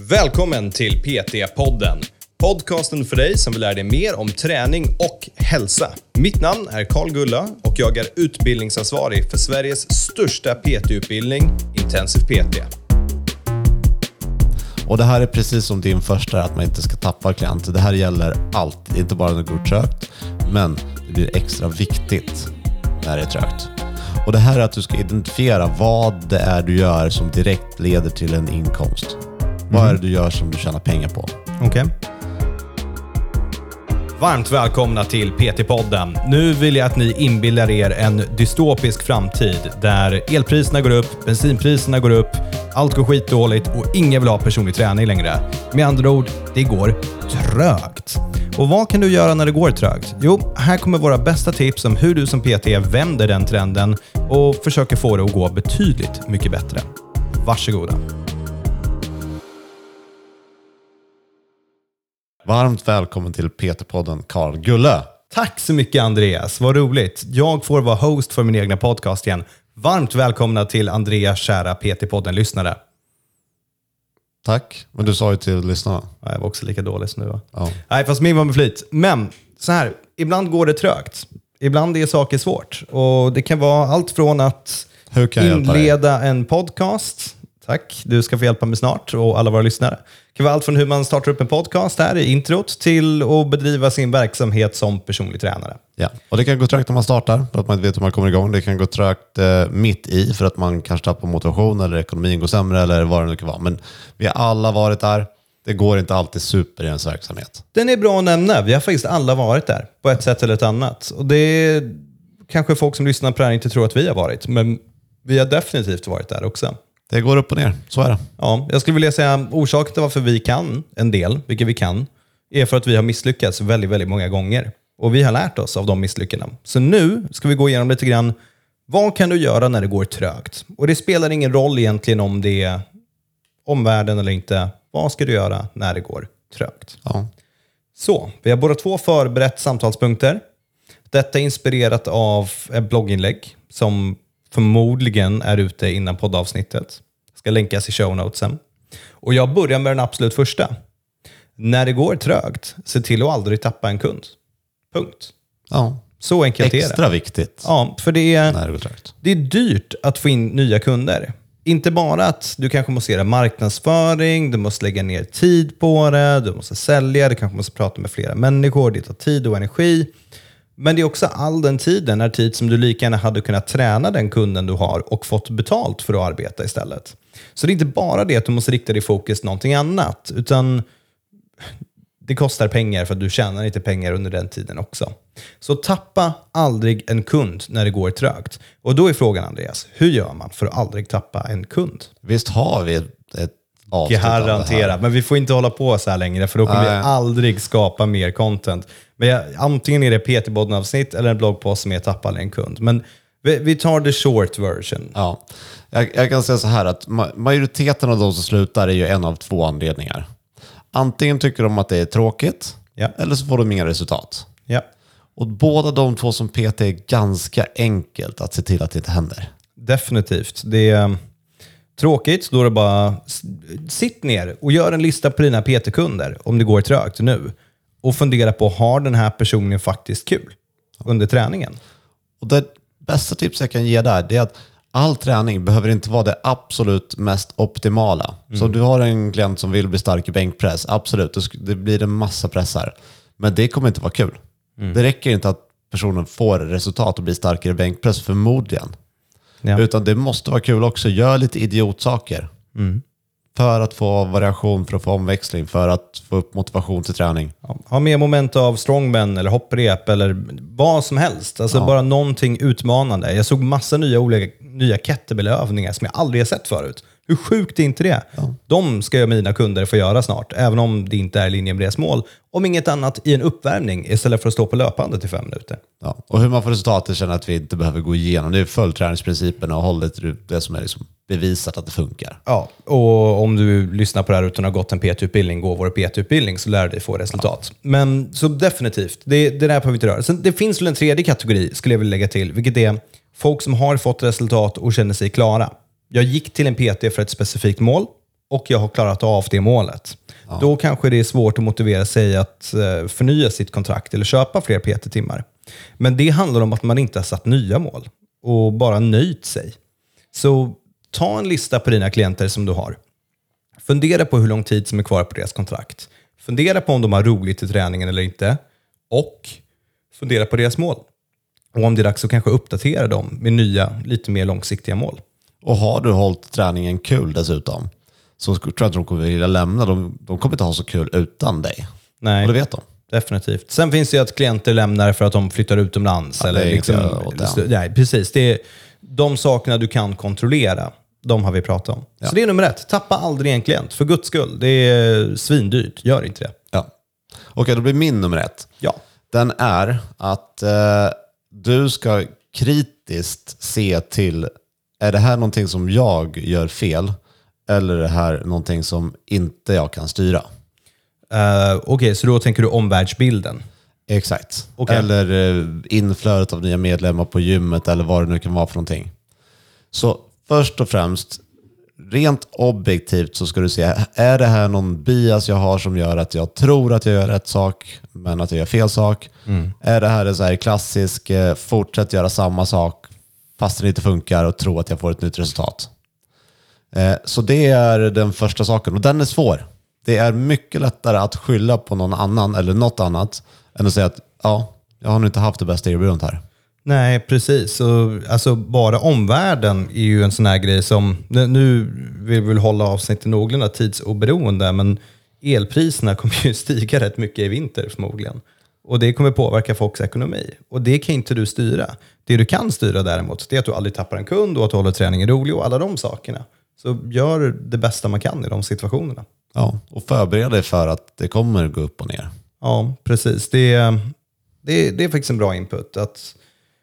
Välkommen till PT-podden. Podcasten för dig som vill lära dig mer om träning och hälsa. Mitt namn är Karl Gulla och jag är utbildningsansvarig för Sveriges största PT-utbildning, Intensiv PT. Och det här är precis som din första, att man inte ska tappa klienter. Det här gäller allt, inte bara när det går trögt, men det blir extra viktigt när det är trögt. Och det här är att du ska identifiera vad det är du gör som direkt leder till en inkomst. Vad är det du gör som du tjänar pengar på? Okej. Varmt välkomna till PT-podden. Nu vill jag att ni inbillar er en dystopisk framtid där elpriserna går upp, bensinpriserna går upp, allt går skitdåligt och ingen vill ha personlig träning längre. Med andra ord, det går trögt. Och vad kan du göra när det går trögt? Jo, här kommer våra bästa tips om hur du som PT vänder den trenden och försöker få det att gå betydligt mycket bättre. Varsågoda. Varmt välkommen till PT-podden Karl Gulle. Tack så mycket Andreas, vad roligt. Jag får vara host för min egna podcast igen. Varmt välkomna till Andreas kära PT-podden-lyssnare. Tack, men du sa ju till lyssnarna. Ja, Jag var också lika dålig som du var. Ja. Nej, fast min var med flit. Men så här, ibland går det trögt. Ibland är saker svårt. Och det kan vara allt från att inleda en podcast. Tack, du ska få hjälpa mig snart och alla våra lyssnare. Det kan vara allt från hur man startar upp en podcast här i introt till att bedriva sin verksamhet som personlig tränare. Ja, och det kan gå trögt när man startar för att man inte vet hur man kommer igång. Det kan gå trögt eh, mitt i för att man kanske tappar motivation eller ekonomin går sämre eller vad det nu kan vara. Men vi har alla varit där. Det går inte alltid super i ens verksamhet. Den är bra att nämna. Vi har faktiskt alla varit där på ett sätt eller ett annat. Och det är kanske folk som lyssnar på det här inte tror att vi har varit, men vi har definitivt varit där också. Det går upp och ner, så är det. Ja, jag skulle vilja säga orsaken till varför vi kan en del, vilket vi kan, är för att vi har misslyckats väldigt, väldigt många gånger. Och vi har lärt oss av de misslyckandena. Så nu ska vi gå igenom lite grann, vad kan du göra när det går trögt? Och det spelar ingen roll egentligen om det är omvärlden eller inte. Vad ska du göra när det går trögt? Ja. Så, vi har båda två förberett samtalspunkter. Detta är inspirerat av ett blogginlägg som förmodligen är ute innan poddavsnittet. Ska länkas i show notesen. Och jag börjar med den absolut första. När det går trögt, se till att aldrig tappa en kund. Punkt. ja. Så enkelt är det. Extra viktigt Ja, för det är, när det går trögt. det är dyrt att få in nya kunder. Inte bara att du kanske måste göra marknadsföring, du måste lägga ner tid på det, du måste sälja, du kanske måste prata med flera människor, det tar tid och energi. Men det är också all den tiden, är tid som du lika gärna hade kunnat träna den kunden du har och fått betalt för att arbeta istället. Så det är inte bara det att du måste rikta dig fokus någonting annat, utan det kostar pengar för att du tjänar inte pengar under den tiden också. Så tappa aldrig en kund när det går trögt. Och då är frågan Andreas, hur gör man för att aldrig tappa en kund? Visst har vi ett, avsnitt? Garanterat, men vi får inte hålla på så här längre för då kommer Nej. vi aldrig skapa mer content. Men jag, antingen är det PT-podden-avsnitt eller en bloggpost som är tappa aldrig en kund. Men vi, vi tar the short version. Ja. Jag, jag kan säga så här att ma- majoriteten av de som slutar är ju en av två anledningar. Antingen tycker de att det är tråkigt, Ja. eller så får de inga resultat. Ja, Och båda de två som PT är ganska enkelt att se till att det inte händer. definitivt. Det är um, tråkigt, då är det bara sitt ner och gör en lista på dina PT-kunder om det går trögt nu. Och fundera på, har den här personen faktiskt kul under träningen? Och det bästa tipset jag kan ge där är att all träning behöver inte vara det absolut mest optimala. Så om du har en klient som vill bli stark i bänkpress, absolut, det blir en massa pressar. Men det kommer inte vara kul. Det räcker inte att personen får resultat och blir starkare i bänkpress, förmodligen. Ja. Utan det måste vara kul också. Gör lite idiotsaker. För att få variation, för att få omväxling, för att få upp motivation till träning. Ja, Ha mer moment av strongman eller hopprep eller vad som helst. Alltså bara någonting utmanande. Jag såg massa nya, olika, nya kettlebellövningar som jag aldrig har sett förut. Hur sjukt är inte det? De ska jag mina kunder få göra snart, även om det inte är i linje med deras mål. Om inget annat i en uppvärmning istället för att stå på löpbandet i fem minuter. Ja. Och hur man får resultatet känner att vi inte behöver gå igenom. Det är följträningsprincipen och håll det som är liksom bevisat att det funkar. Ja, och om du lyssnar på det här utan att ha gått en PT-utbildning, gå vår PT-utbildning så lär du dig få resultat. Men så definitivt, det, det där behöver vi inte röra. Sen, det finns väl en tredje kategori, skulle jag vilja lägga till, vilket är folk som har fått resultat och känner sig klara. Jag gick till en PT för ett specifikt mål. och jag har klarat av det målet. Då kanske det är svårt att motivera sig att eh, förnya sitt kontrakt eller köpa fler PT-timmar. Men det handlar om att man inte har satt nya mål och bara nöjt sig. Så ta en lista på dina klienter som du har. Fundera på hur lång tid som är kvar på deras kontrakt. Fundera på om de har roligt i träningen eller inte. Och fundera på deras mål. Och om det är dags att kanske uppdatera dem med nya, lite mer långsiktiga mål. Och har du hållit träningen kul dessutom, så tror jag att de kommer vilja lämna. De, de kommer inte ha så kul utan dig. Nej. Och det vet de. Definitivt. Sen finns det ju att klienter lämnar för att de flyttar utomlands. Ja, eller det är liksom, inte nej, precis. Det är de sakerna du kan kontrollera. De har vi pratat om. Så det är nummer ett. Tappa aldrig en klient. För guds skull. Det är svindyrt. Gör inte det. Ja. Okej, då blir min nummer ett. Ja. Den är att eh, du ska kritiskt se till, är det här någonting som jag gör fel? Eller är det här någonting som inte jag kan styra? Uh, Okej, så då tänker du omvärldsbilden. Exakt. Okej. Eller eh, inflödet av nya medlemmar på gymmet eller vad det nu kan vara för någonting. Så först och främst, rent objektivt så ska du se, är det här någon bias jag har som gör att jag tror att jag gör rätt sak, men att jag gör fel sak? Är det här en så här klassisk, eh, fortsätt göra samma sak fast det inte funkar och tro att jag får ett nytt resultat? Eh, så det är den första saken och den är svår. Det är mycket lättare att skylla på någon annan eller något annat än att säga att ja, jag har nog inte haft det bästa erbjudandet här. Nej, precis. Och, alltså, bara omvärlden är ju en sån här grej som... Nu nu vill vi väl hålla avsnittet någorlunda tidsoberoende, men elpriserna kommer ju stiga rätt mycket i vinter förmodligen. Och det kommer påverka folks ekonomi. Och det kan inte du styra. Det du kan styra däremot, det är att du aldrig tappar en kund och att du håller träningen rolig och alla de sakerna. Så gör det bästa man kan i de situationerna. Ja, och förbered dig för att det kommer gå upp och ner. Ja, precis. Det det, det är faktiskt en bra input. Att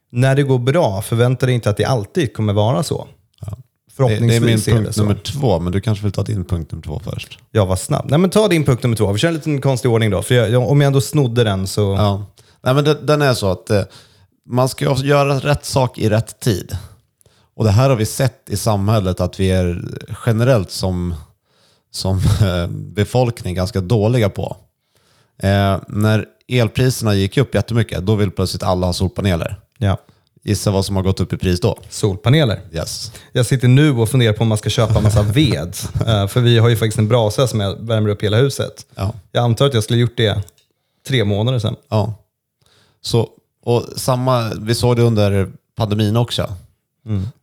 när det går bra, förvänta dig inte att det alltid kommer vara så. Det, det är Förhoppningsvis min är punkt det så. nummer två, men du kanske vill ta din punkt nummer två först. Jag var snabb. Nej, men ta din punkt nummer två. Vi kör en liten konstig ordning då. För jag, om jag ändå snodde den så... Ja. Nej, men det, den är så att eh, man ska göra rätt sak i rätt tid. Och det här har vi sett i samhället att vi är generellt som, som eh, befolkning ganska dåliga på. Eh, när elpriserna gick upp jättemycket, då vill plötsligt alla ha solpaneler. Ja. Gissa vad som har gått upp i pris då? Solpaneler. Yes. Jag sitter nu och funderar på om man ska köpa en massa ved. Eh, för vi har ju faktiskt en brasa som jag värmer upp hela huset. Ja. Jag antar att jag skulle gjort det tre månader sedan. Ja. Så, och samma, vi såg det under pandemin också.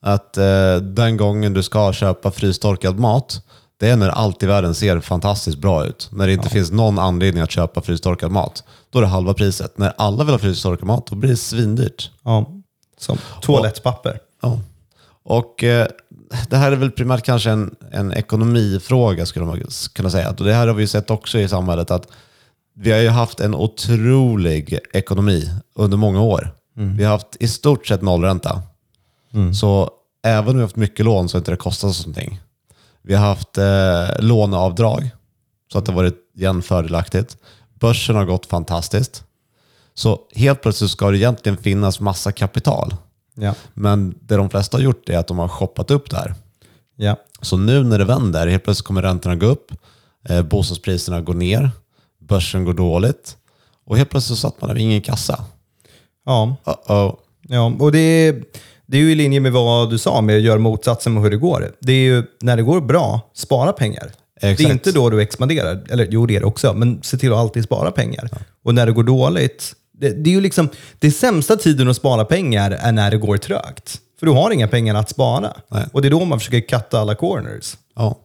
Att eh, den gången du ska köpa frystorkad mat, det är när allt i världen ser fantastiskt bra ut. När det inte finns någon anledning att köpa frystorkad mat. Då är det halva priset. När alla vill ha frystorkad mat, då blir det svindyrt. Ja. Som toalettpapper. Ja. Och eh, det här är väl primärt kanske en, en ekonomifråga skulle man kunna säga. Och det här har vi ju sett också i samhället att vi har ju haft en otrolig ekonomi under många år. Vi har haft i stort sett nollränta. Så även om vi har haft mycket lån så har inte det kostat oss någonting. Vi har haft eh, låneavdrag så att det har varit igen fördelaktigt. Börsen har gått fantastiskt. Så helt plötsligt ska det egentligen finnas massa kapital. Ja. Men det de flesta har gjort är att de har shoppat upp där. Ja. Så nu när det vänder, helt plötsligt kommer räntorna gå upp, eh, bostadspriserna går ner, börsen går dåligt och helt plötsligt satt man där med ingen kassa. Ja. Uh-oh. Ja, och det är, det är ju i linje med vad du sa med att göra motsatsen med hur det går. Det är ju när det går bra, spara pengar. Det är Exakt. inte då du expanderar. Eller jo, det är det också, men se till att alltid spara pengar. Och när det går dåligt, det, det är ju liksom, det sämsta tiden att spara pengar är när det går trögt. För du har inga pengar att spara. Nej. Och det är då man försöker cutta alla corners. Ja.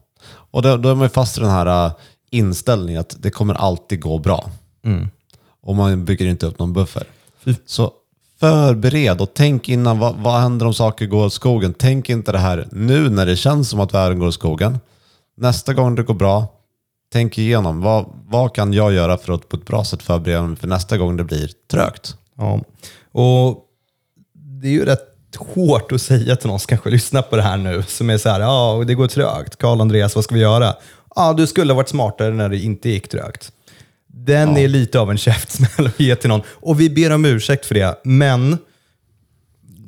Och då, då är man ju fast i den här uh, inställningen att det kommer alltid gå bra. Och man bygger inte upp någon buffer. Så förbered och tänk innan, vad, vad händer om saker går åt skogen? Tänk inte det här nu när det känns som att världen går åt skogen. Nästa gång det går bra, tänk igenom. Vad, vad kan jag göra för att på ett bra sätt förbereda mig för nästa gång det blir trögt? Ja. Och det är ju rätt hårt att säga till någon som kanske lyssnar på det här nu, som är så här, ja, det går trögt. Karl Andreas, vad ska vi göra? Ja, du skulle ha varit smartare när det inte gick trögt. Den är lite av en käftsmäll att ge till någon. Och vi ber om ursäkt för det, men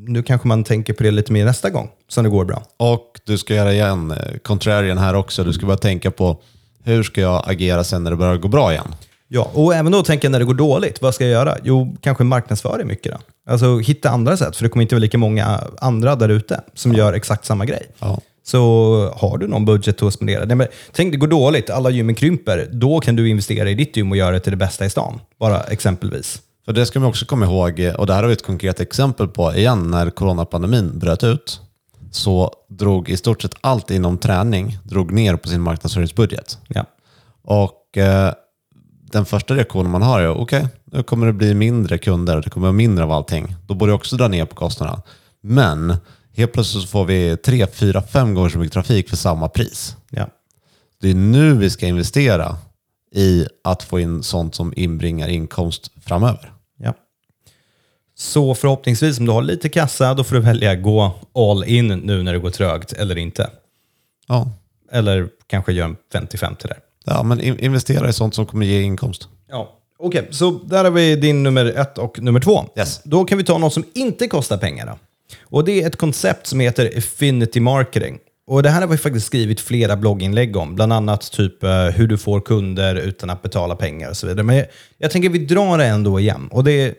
nu kanske man tänker på det lite mer nästa gång som det går bra. Och du ska göra igen eh, contrarian här också. Du ska bara tänka på hur ska jag agera sen när det börjar gå bra igen? Ja, och även då tänka när det går dåligt, vad ska jag göra? Jo, kanske marknadsföra mycket då. Alltså hitta andra sätt, för det kommer inte vara lika många andra där ute som gör exakt samma grej. Ja. Så har du någon budget att spendera. Nej, men, tänk det går dåligt, alla gymmen krymper. Då kan du investera i ditt gym och göra det till det bästa i stan. Bara exempelvis. För det ska man också komma ihåg, och det här har vi ett konkret exempel på igen, när coronapandemin bröt ut så drog i stort sett allt inom träning drog ner på sin marknadsföringsbudget. Ja. Och eh, den första reaktionen man har är okej, okay, nu kommer det bli mindre kunder, det kommer vara mindre av allting. Då borde jag också dra ner på kostnaderna. Men helt plötsligt så får vi tre, fyra, fem gånger så mycket trafik för samma pris. Ja. Det är nu vi ska investera i att få in sånt som inbringar inkomst framöver. Så förhoppningsvis om du har lite kassa, då får du välja att gå all in nu när det går trögt eller inte. Ja, Eller kanske gör en 50-50 där. ja men in- investera i sånt som kommer ge inkomst. Ja. Okej, så där har vi din nummer ett och nummer två. Yes. Då kan vi ta något som inte kostar pengar. Då. Och Det är ett koncept som heter affinity marketing. Och Det här har vi faktiskt skrivit flera blogginlägg om, bland annat typ eh, hur du får kunder utan att betala pengar och så vidare. Men jag, jag tänker vi drar det ändå igen. Och det är,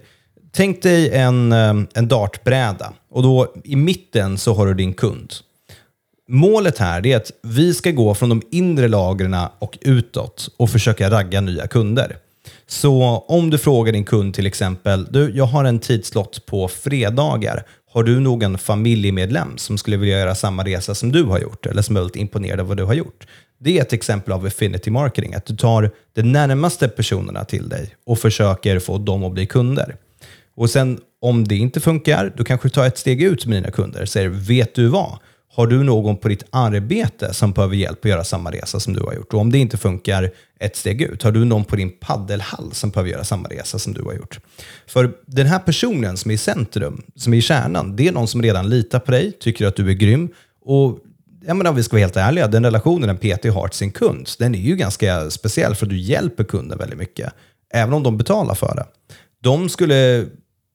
tänk dig en, eh, en dartbräda och då i mitten så har du din kund. Målet här är att vi ska gå från de inre lagren och utåt och försöka ragga nya kunder. Så om du frågar din kund till exempel, du, jag har en tidslott på fredagar. Har du någon familjemedlem som skulle vilja göra samma resa som du har gjort eller som är väldigt imponerad av vad du har gjort? Det är ett exempel av affinity marketing, att du tar de närmaste personerna till dig och försöker få dem att bli kunder. Och sen om det inte funkar, då kanske du tar ett steg ut med dina kunder. Säger, vet du vad? Har du någon på ditt arbete som behöver hjälp att göra samma resa som du har gjort? Och om det inte funkar, ett steg ut. Har du någon på din paddelhall som behöver göra samma resa som du har gjort? För den här personen som är i centrum, som är i kärnan, det är någon som redan litar på dig, tycker att du är grym. Och jag menar, om vi ska vara helt ärliga, den relationen en PT har till sin kund, den är ju ganska speciell för att du hjälper kunden väldigt mycket. Även om de betalar för det. De skulle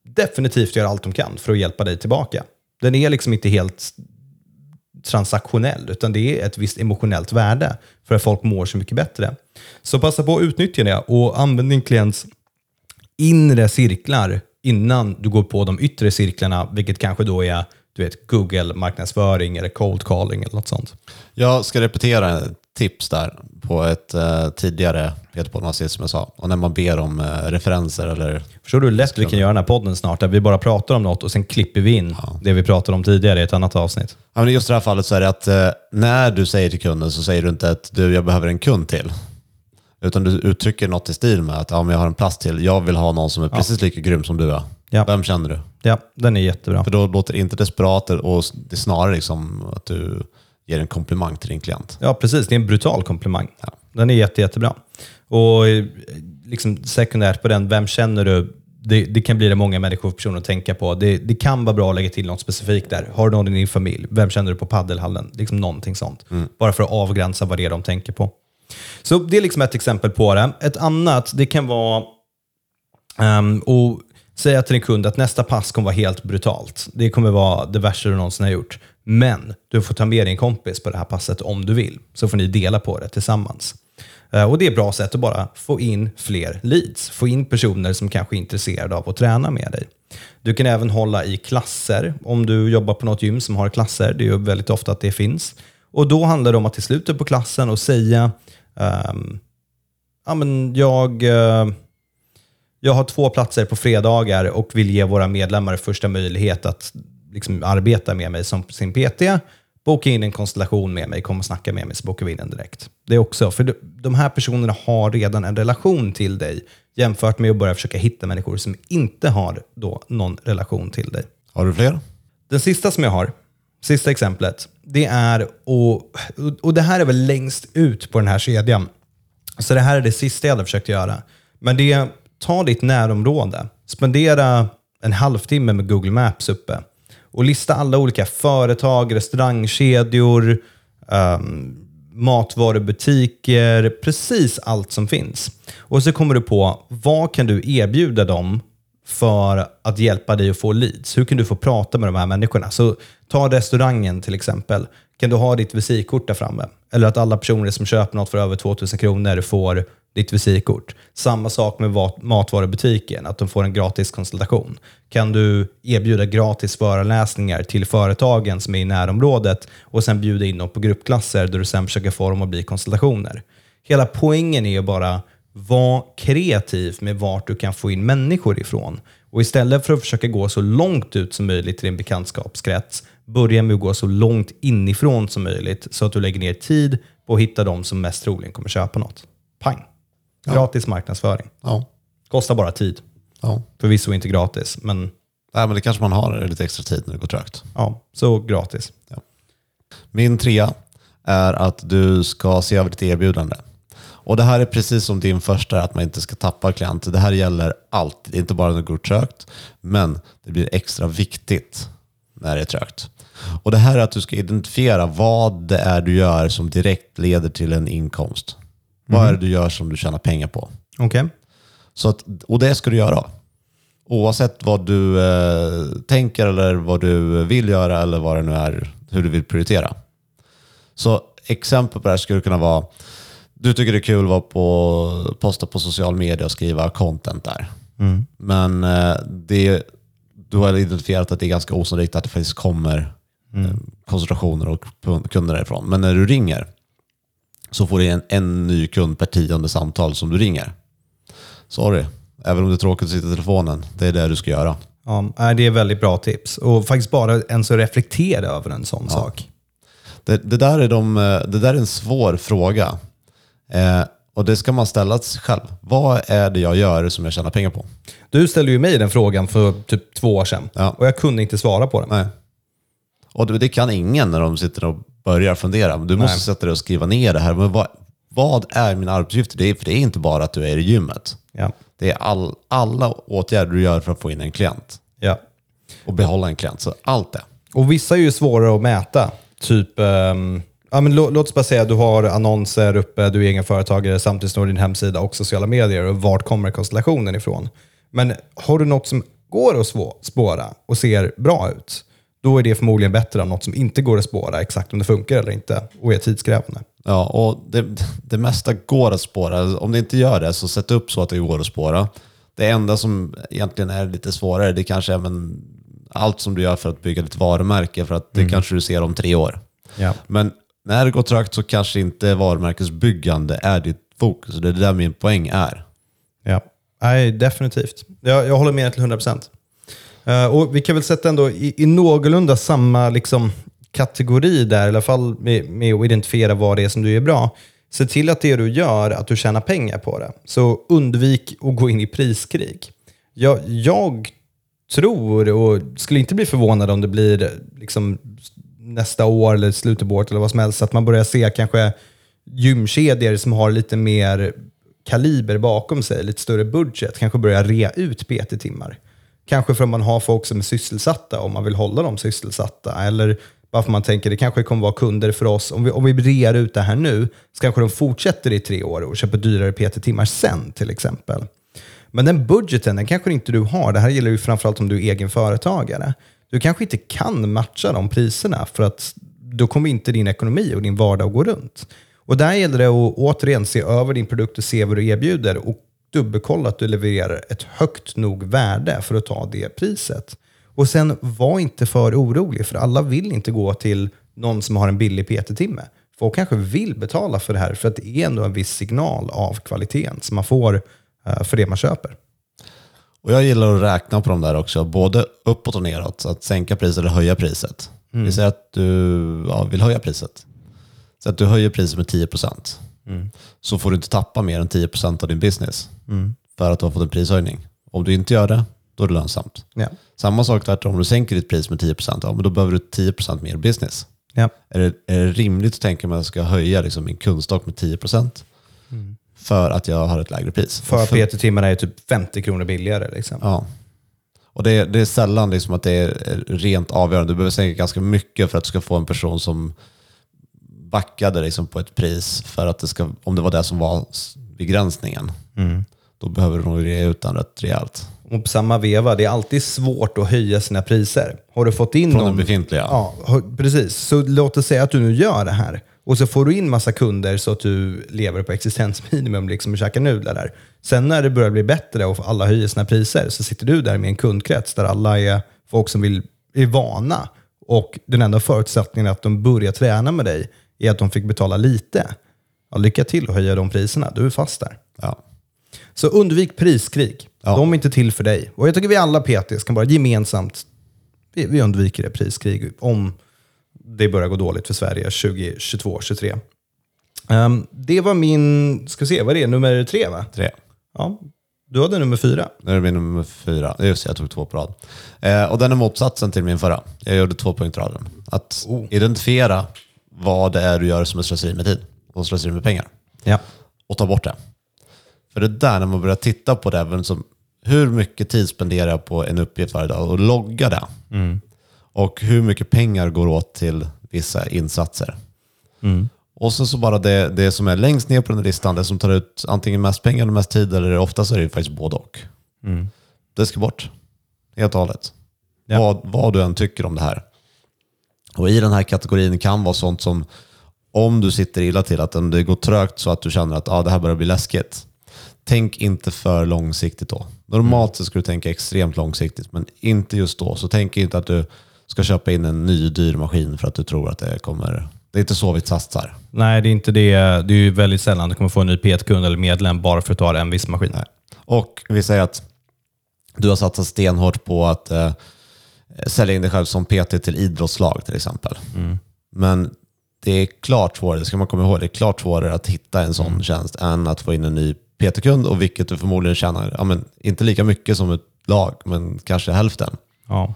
definitivt göra allt de kan för att hjälpa dig tillbaka. Den är liksom inte helt transaktionell, utan det är ett visst emotionellt värde för att folk mår så mycket bättre. Så passa på att utnyttja det och använd din klients inre cirklar innan du går på de yttre cirklarna, vilket kanske då är du vet, Google-marknadsföring eller cold calling eller något sånt. Jag ska repetera ett tips där på ett eh, tidigare Peter som jag sa. Och när man ber om eh, referenser eller... Förstår du hur lätt vi kan göra den här podden snart, där vi bara pratar om något och sen klipper vi in det vi pratade om tidigare i ett annat avsnitt. Ja, men just i det här fallet så är det att eh, när du säger till kunden så säger du inte att du, jag behöver en kund till. Utan du uttrycker något i stil med att ja, men jag har en plats till. Jag vill ha någon som är precis lika grym som du är. Ja. Vem känner du? Ja, den är jättebra. För då låter det inte desperat och det är snarare liksom att du ger en komplimang till din klient. Ja, precis. Det är en brutal komplimang. Den är jätte, jättebra. Och eh, liksom sekundärt på den, vem känner du? Det, det kan bli det många människor och personer att tänka på. Det, det kan vara bra att lägga till något specifikt där. Har du någon i din familj? Vem känner du på paddelhallen? Liksom någonting sånt. Bara för att avgränsa vad det är de tänker på. Så det är liksom ett exempel på det. Ett annat, det kan vara um, och säga till din kund att nästa pass kommer vara helt brutalt. Det kommer vara det värsta du någonsin har gjort. Men du får ta med din kompis på det här passet om du vill. Så får ni dela på det tillsammans. Eh, och Det är ett bra sätt att bara få in fler leads. Få in personer som kanske är intresserade av att träna med dig. Du kan även hålla i klasser om du jobbar på något gym som har klasser. Det är ju väldigt ofta att det finns. Och Då handlar det om att i slutet på klassen och säga um, ja, men jag, eh, jag har två platser på fredagar och vill ge våra medlemmar första möjlighet att liksom arbeta med mig som sin PT. Boka in en konstellation med mig, kom och snacka med mig så bokar vi in den direkt. Det är också, för de- de här personerna har redan en relation till dig jämfört med att börja försöka hitta människor som inte har då någon relation till dig. Har du fler? Den sista som jag har, sista exemplet, det är, och, och det här är väl längst ut på den här kedjan. Så det här är det sista jag hade försökt göra. Men det är, ta ditt närområde, spendera en halvtimme med Google Maps uppe och lista alla olika företag, restaurangkedjor, um, matvarubutiker, precis allt som finns. Och så kommer du på, vad kan du erbjuda dem för att hjälpa dig att få leads? Hur kan du få prata med de här människorna? Så ta restaurangen till exempel. Kan du ha ditt visitkort där framme? Eller att alla personer som köper något för över 2000 kronor får ditt visitkort. Samma sak med matvarubutiken, att de får en gratis konsultation. Kan du erbjuda gratis föreläsningar till företagen som är i närområdet och sen bjuda in dem på gruppklasser där du sen försöker få dem att bli konsultationer. Hela poängen är ju bara vara kreativ med vart du kan få in människor ifrån. Och istället för att försöka gå så långt ut som möjligt i din bekantskapskrets, börja med att gå så långt inifrån som möjligt så att du lägger ner tid på att hitta de som mest troligen kommer köpa något. Pang! Gratis marknadsföring. Ja. Kostar bara tid. ja. Förvisso inte gratis, men Nej, men det kanske man har lite extra tid när det går trögt. ja, så gratis. Min trea är att du ska se över ditt erbjudande. Och Det här är precis som din första, att man inte ska tappa klienter. Det här gäller alltid, inte bara när det går trögt, men det blir extra viktigt när det är trögt. Och Det här är att du ska identifiera vad det är du gör som direkt leder till en inkomst. Vad är det du gör som du tjänar pengar på? Så att, och det ska du göra. Oavsett vad du eh, tänker eller vad du vill göra eller vad det nu är, hur du vill prioritera. Så exempel på det här skulle kunna vara, du tycker det är kul att vara på, posta på social media och skriva content där. Men eh, det, du har identifierat att det är ganska osannolikt att det faktiskt kommer eh, konsultationer och kunder därifrån. Men när du ringer så får du en, en ny kund per tionde samtal som du ringer. Sorry, även om det är tråkigt att sitta i telefonen, det är det du ska göra. Ja, det är väldigt bra tips. Och faktiskt bara ens att reflektera över en sån sak. Det, det, där är de, eh, det där är en svår fråga. Eh, och det ska man ställa sig själv. Vad är det jag gör som jag tjänar pengar på? Du ställde ju mig den frågan för typ två år sedan Ja. och jag kunde inte svara på den. Nej. Och det, det kan ingen när de sitter och börjar fundera. Du måste sätta dig och skriva ner det här. Men vad, vad är mina arbetsuppgifter? Det är, för det är inte bara att du är i gymmet. Ja. Det är all, alla åtgärder du gör för att få in en klient Ja. och behålla en klient. Så allt det. Och vissa är ju svårare att mäta. Typ, ehm, ja, men lå, låt oss bara säga att du har annonser uppe, du är egen företagare, samtidigt står din hemsida och sociala medier. Och vart kommer konstellationen ifrån? Men har du något som går att spåra och ser bra ut, då är det förmodligen bättre än något som inte går att spåra exakt om det funkar eller inte och är tidskrävande. Ja, och det, det mesta går att spåra. Om det inte gör det, så sätt upp så att det går att spåra. Det enda som egentligen är lite svårare, det kanske är men, allt som du gör för att bygga ditt varumärke, för att det kanske du ser om tre år. Ja. Men när det går trögt så kanske inte varumärkesbyggande är ditt fokus. Det är där min poäng är. Ja, Nej, definitivt. Jag, jag håller med till 100 procent. Eh, och vi kan väl sätta ändå i, i någorlunda samma liksom, kategori där, i alla fall med, med att identifiera vad det är som du gör bra. Se till att det du gör, att du tjänar pengar på det. Så undvik att gå in i priskrig. Jag, jag tror, och skulle inte bli förvånad om det blir liksom nästa år eller slutet på året eller vad som helst, så att man börjar se kanske gymkedjor som har lite mer kaliber bakom sig, lite större budget, kanske börja rea ut PT-timmar. Kanske för att man har folk som är sysselsatta om man vill hålla dem sysselsatta. Eller varför man tänker det kanske kommer vara kunder för oss. Om vi, om vi rear ut det här nu så kanske de fortsätter i tre år och köper dyrare PT-timmar sen till exempel. Men den budgeten, den kanske inte du har. Det här gäller ju framförallt om du är egen företagare. Du kanske inte kan matcha de priserna för att då kommer inte din ekonomi och din vardag att gå runt. Och där gäller det att återigen se över din produkt och se vad du erbjuder och dubbelkolla att du levererar ett högt nog värde för att ta det priset. Och sen var inte för orolig, för alla vill inte gå till någon som har en billig PT-timme. Folk kanske vill betala för det här för att det är ändå en viss signal av kvaliteten som man får eh, för det man köper. Och jag gillar att räkna på de där också, både uppåt och neråt. Så att sänka priset eller höja priset. Vi säger att du ja, vill höja priset. Så att du höjer priset med 10%. Så får du inte tappa mer än 10% av din business. För att du har fått en prishöjning. Om du inte gör det, då är det lönsamt. Ja. Samma sak tvärtom, om du sänker ditt pris med 10%, ja, men då behöver du 10% mer business. Ja. Är det, är det rimligt att tänka mig att jag ska höja liksom min kundstock med 10% för att jag har ett lägre pris? För att PT-timmarna är typ 50 kronor billigare. Liksom. Ja. Och det är, det är sällan liksom att det är rent avgörande. Du behöver sänka ganska mycket för att du ska få en person som backade liksom på ett pris för att det ska, om det var det som var begränsningen. då behöver du nog rea ut den rätt rejält. Och på samma veva, det är alltid svårt att höja sina priser. Har du fått in Från någon... den befintliga. Ja, precis. Så låt oss säga att du nu gör det här. Och så får du in massa kunder så att du lever på existensminimum liksom och käkar nudlar där. Sen när det börjar bli bättre och alla höjer sina priser så sitter du där med en kundkrets där alla är folk som vill, är vana. Och den enda förutsättningen att de börjar träna med dig är att de fick betala lite. Ja, lycka till att höja de priserna. Du är fast där. Ja. Så undvik priskrig. Ja. De är inte till för dig. Och jag tycker vi alla PTs kan bara gemensamt, vi, vi undviker det priskrig om det börjar gå dåligt för Sverige 2022, 2023. Um, det var min, ska vi se, vad är det, nummer tre va? Tre. Ja, du hade nummer fyra. Nu är det min nummer fyra. Just det, jag tog två på rad. Eh, och den är motsatsen till min förra. Jag gjorde två punktraden. Att Oh. identifiera vad det är du gör som är slöseri med tid och slöseri med pengar. Ja. Och ta bort det. För det där när man börjar titta på det, som, hur mycket tid spenderar jag på en uppgift varje dag och logga det. Och hur mycket pengar går åt till vissa insatser. Och sen så bara det, det som är längst ner på den listan, det som tar ut antingen mest pengar eller mest tid, eller oftast är det faktiskt både och. Det ska bort. Helt och hållet. Ja. Vad, vad du än tycker om det här. Och i den här kategorin kan vara sånt som om du sitter illa till, att om det går trögt så att du känner att ah, det här börjar bli läskigt. Tänk inte för långsiktigt då. Normalt så ska du tänka extremt långsiktigt, men inte just då. Så tänk inte att du ska köpa in en ny dyr maskin för att du tror att det kommer... Det är inte så vi satsar. Nej, det är inte det. Det är ju väldigt sällan du kommer få en ny P1-kund eller medlem bara för att du har en viss maskin. Och vi säger att du har satsat stenhårt på att eh, sälja in dig själv som PT till idrottslag till exempel. Men det är klart svårare, det ska man komma ihåg, det är klart svårare att hitta en sån tjänst än att få in en ny PT-kund och vilket du förmodligen tjänar, ja, men, inte lika mycket som ett lag, men kanske hälften. Ja,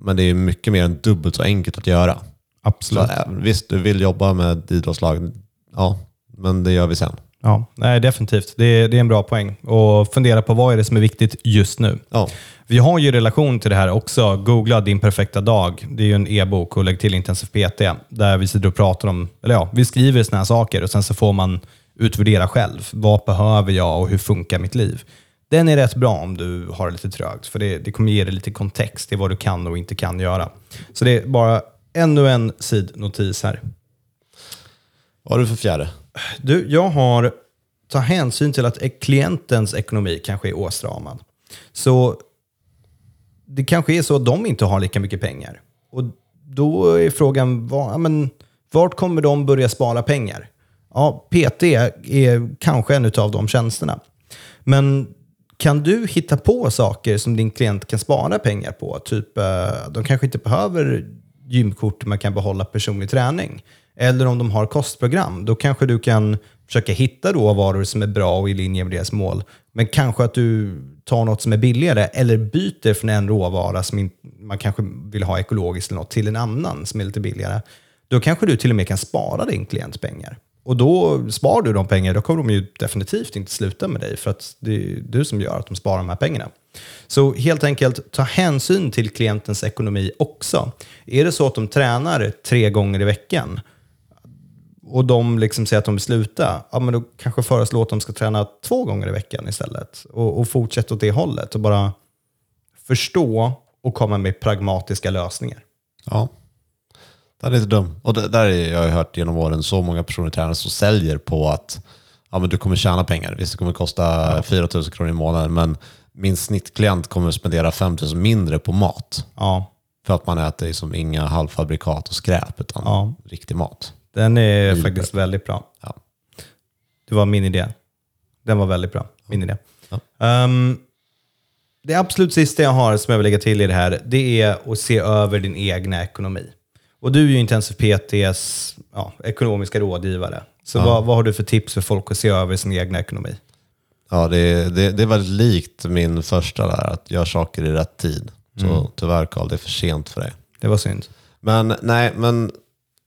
Men det är mycket mer än dubbelt så enkelt att göra. Så, absolut. eh, visst, du vill jobba med idrottslag, ja, men det gör vi sen. Ja, nej, definitivt. Det är, det är en bra poäng. Och fundera på vad är det som är viktigt just nu. Ja, Vi har ju relation till det här också. Googla din perfekta dag. Det är ju en e-bok och lägg till Intensiv PT där vi sitter och pratar om, eller ja, vi skriver såna här saker och sen så får man utvärdera själv. Vad behöver jag och hur funkar mitt liv? Den är rätt bra om du har det lite trögt, för det, det kommer ge dig lite kontext till vad du kan och inte kan göra. Så det är bara ännu en sidnotis här. vad har du för fjärde? Du, jag har ta hänsyn till att klientens ekonomi kanske är åstramad. Så det kanske är så att de inte har lika mycket pengar. Och då är frågan, var, men, vart kommer de börja spara pengar? Ja, PT är kanske en av de tjänsterna. Men kan du hitta på saker som din klient kan spara pengar på? Typ, eh, de kanske inte behöver gymkort, man kan behålla personlig träning. Eller om de har kostprogram, då kanske du kan försöka hitta råvaror som är bra och i linje med deras mål. Men kanske att du tar något som är billigare eller byter från en råvara som man kanske vill ha ekologiskt eller något till en annan som är lite billigare. Då kanske du till och med kan spara din klients pengar. Och då sparar du de pengarna, då kommer de ju definitivt inte sluta med dig för att det är du som gör att de sparar de här pengarna. Så helt enkelt, ta hänsyn till klientens ekonomi också. Är det så att de tränar tre gånger i veckan och de liksom säger att de vill sluta, ja, men då kanske föreslå att de ska träna två gånger i veckan istället. Och, och fortsätta åt det hållet och bara förstå och komma med pragmatiska lösningar. Ja. Den är inte dum. Och det, där är, jag har hört genom åren så många personer tränare som säljer på att ja, men du kommer tjäna pengar. Visst, det kommer kosta 4 000 kronor i månaden, men min snittklient kommer spendera 5 000 mindre på mat. Ja, För att man äter liksom inga halvfabrikat och skräp, utan Ja. riktig mat. den är faktiskt väldigt bra. Ja. Det var min idé. Den var väldigt bra. Min idé. Ehm, det absolut sista jag har som jag vill lägga till i det här, det är att se över din egna ekonomi. Och du är ju Intensiv PTs ja, ekonomiska rådgivare. Så vad, vad har du för tips för folk att se över sin egna ekonomi? Ja, det, det, det är väldigt likt min första där, att göra saker i rätt tid. Så tyvärr Karl, det är för sent för dig. Det var synd. Men nej, men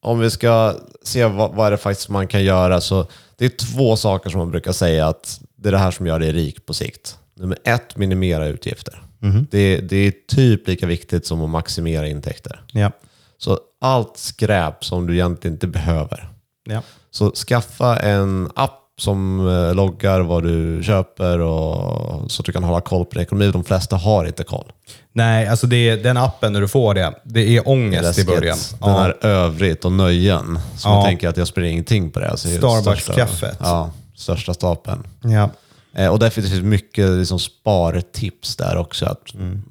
om vi ska se vad, vad är det faktiskt man kan göra så det är två saker som man brukar säga att det är det här som gör dig rik på sikt. Nummer ett, minimera utgifter. Det, det är typ lika viktigt som att maximera intäkter. Ja. Så allt skräp som du egentligen inte behöver. ja. Så skaffa en app som eh, loggar vad du köper och så att du kan hålla koll på din ekonomi. De flesta har inte koll. Nej, alltså är, den appen när du får det, det är ångest i Läskigt. början. Den Ja. här övrigt och nöjen. Så Ja. man tänker att jag springer ingenting på det. Alltså, Starbucks-kaffet. största- Ja, största stapeln. Ja. Eh, och därför finns mycket liksom, spartips där också. Att Mm.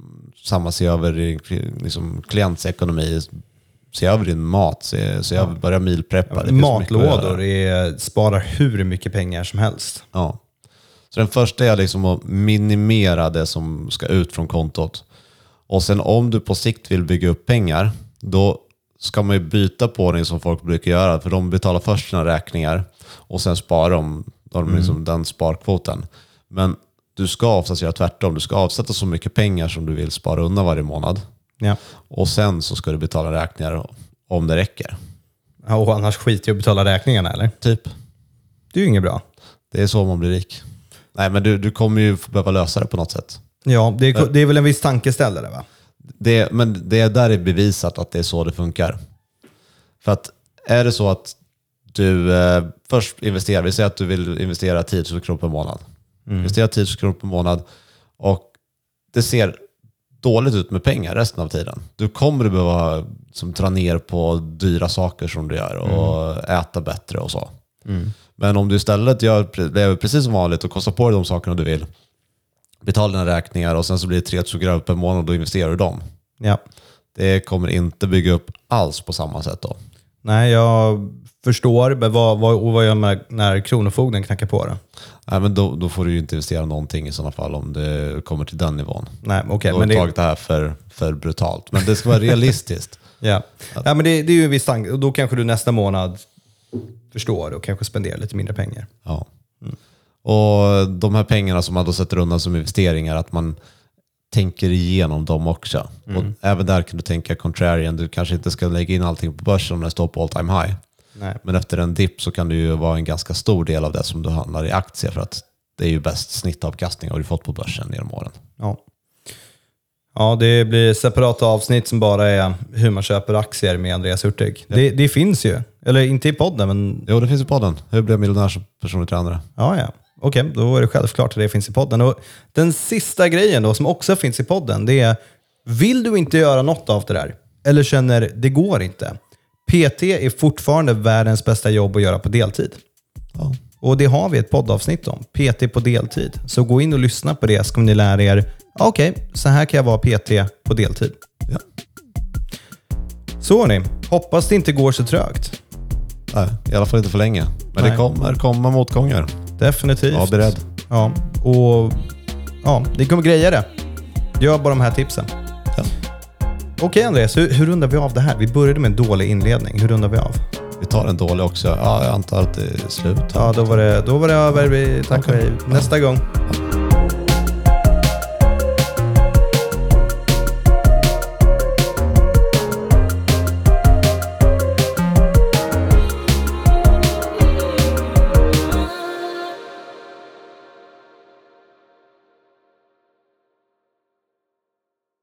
Samma se över liksom, klientsekonomi, se över din mat, se, se över, börja mycket att Matlådor är, sparar hur mycket pengar som helst. Ja. Så den första är liksom att minimera det som ska ut från kontot. Och sen om du på sikt vill bygga upp pengar, då ska man ju byta på det som folk brukar göra. För de betalar först sina räkningar och sen sparar de, de liksom den sparkvoten. Men du ska oftast göra tvärtom. Du ska avsätta så mycket pengar som du vill spara undan varje månad. Ja. Och sen så ska du betala räkningar om det räcker. Ja, Och annars skiter jag att betala räkningarna eller? Typ. Det är ju inget bra. Det är så man blir rik. Nej, men du, du kommer ju behöva lösa det på något sätt. Ja, det är, det är väl en viss tankeställare va? Det, men det är där det är bevisat att det är så det funkar. För att är det så att du eh, först investerar, vi säger att du vill investera 10 000 kronor per månad. Investera 10 000 kronor per månad och det ser dåligt ut med pengar resten av tiden. Du kommer att behöva som, dra ner på dyra saker som du gör och äta bättre och så. Men om du istället gör, lever precis som vanligt och kostar på dig de sakerna du vill, betalar dina räkningar och sen så blir det 3 000 kronor per månad och då investerar du dem. Ja. Det kommer inte bygga upp alls på samma sätt då. Nej, jag förstår. Men vad, vad, och vad gör man när Kronofogden knackar på då? Nej, men då, då får du ju inte investera någonting i sådana fall om det kommer till den nivån. Nej, okej. Då har du tagit det här för, för brutalt. Men det ska vara realistiskt. ja. Ja, men det, det är ju en viss tanke. Och då kanske du nästa månad förstår och kanske spenderar lite mindre pengar. Ja. Och de här pengarna som man då sätter undan som investeringar, att man tänker igenom dem också. Och även där kan du tänka contrarian. Du kanske inte ska lägga in allting på börsen när det står på all time high. Nej. Men efter en dipp så kan det ju vara en ganska stor del av det som du handlar i aktier för att det är ju bäst snittavkastning har du fått på börsen genom åren. Ja. Ja, det blir separata avsnitt som bara är hur man köper aktier med Andreas Hurtig. Det, det finns ju. Eller inte i podden, men Jo, det finns i podden. Hur blev miljonär som personlig tränare? ja, ja. Okej, då är det självklart att det finns i podden. Och den sista grejen då, som också finns i podden, det är vill du inte göra något av det där? Eller känner det går inte? PT är fortfarande världens bästa jobb att göra på deltid. Ja. Och det har vi ett poddavsnitt om, PT på deltid. Så gå in och lyssna på det så kommer ni lära er, okej, så här kan jag vara PT på deltid. Ja. Så hörni, hoppas det inte går så trögt. Nej, I alla fall inte för länge. Men Nej. det kommer komma motgångar. Definitivt. Var beredd. Ja, och ja, det kommer greja det. Gör bara de här tipsen. Ja. Okej Andreas, hur, hur rundar vi av det här? Vi började med en dålig inledning. Hur rundar vi av? Vi tar en dålig också. Ja, jag antar att det är slut. Ja, då var det, då var det över. Vi tackar dig nästa gång. Ja.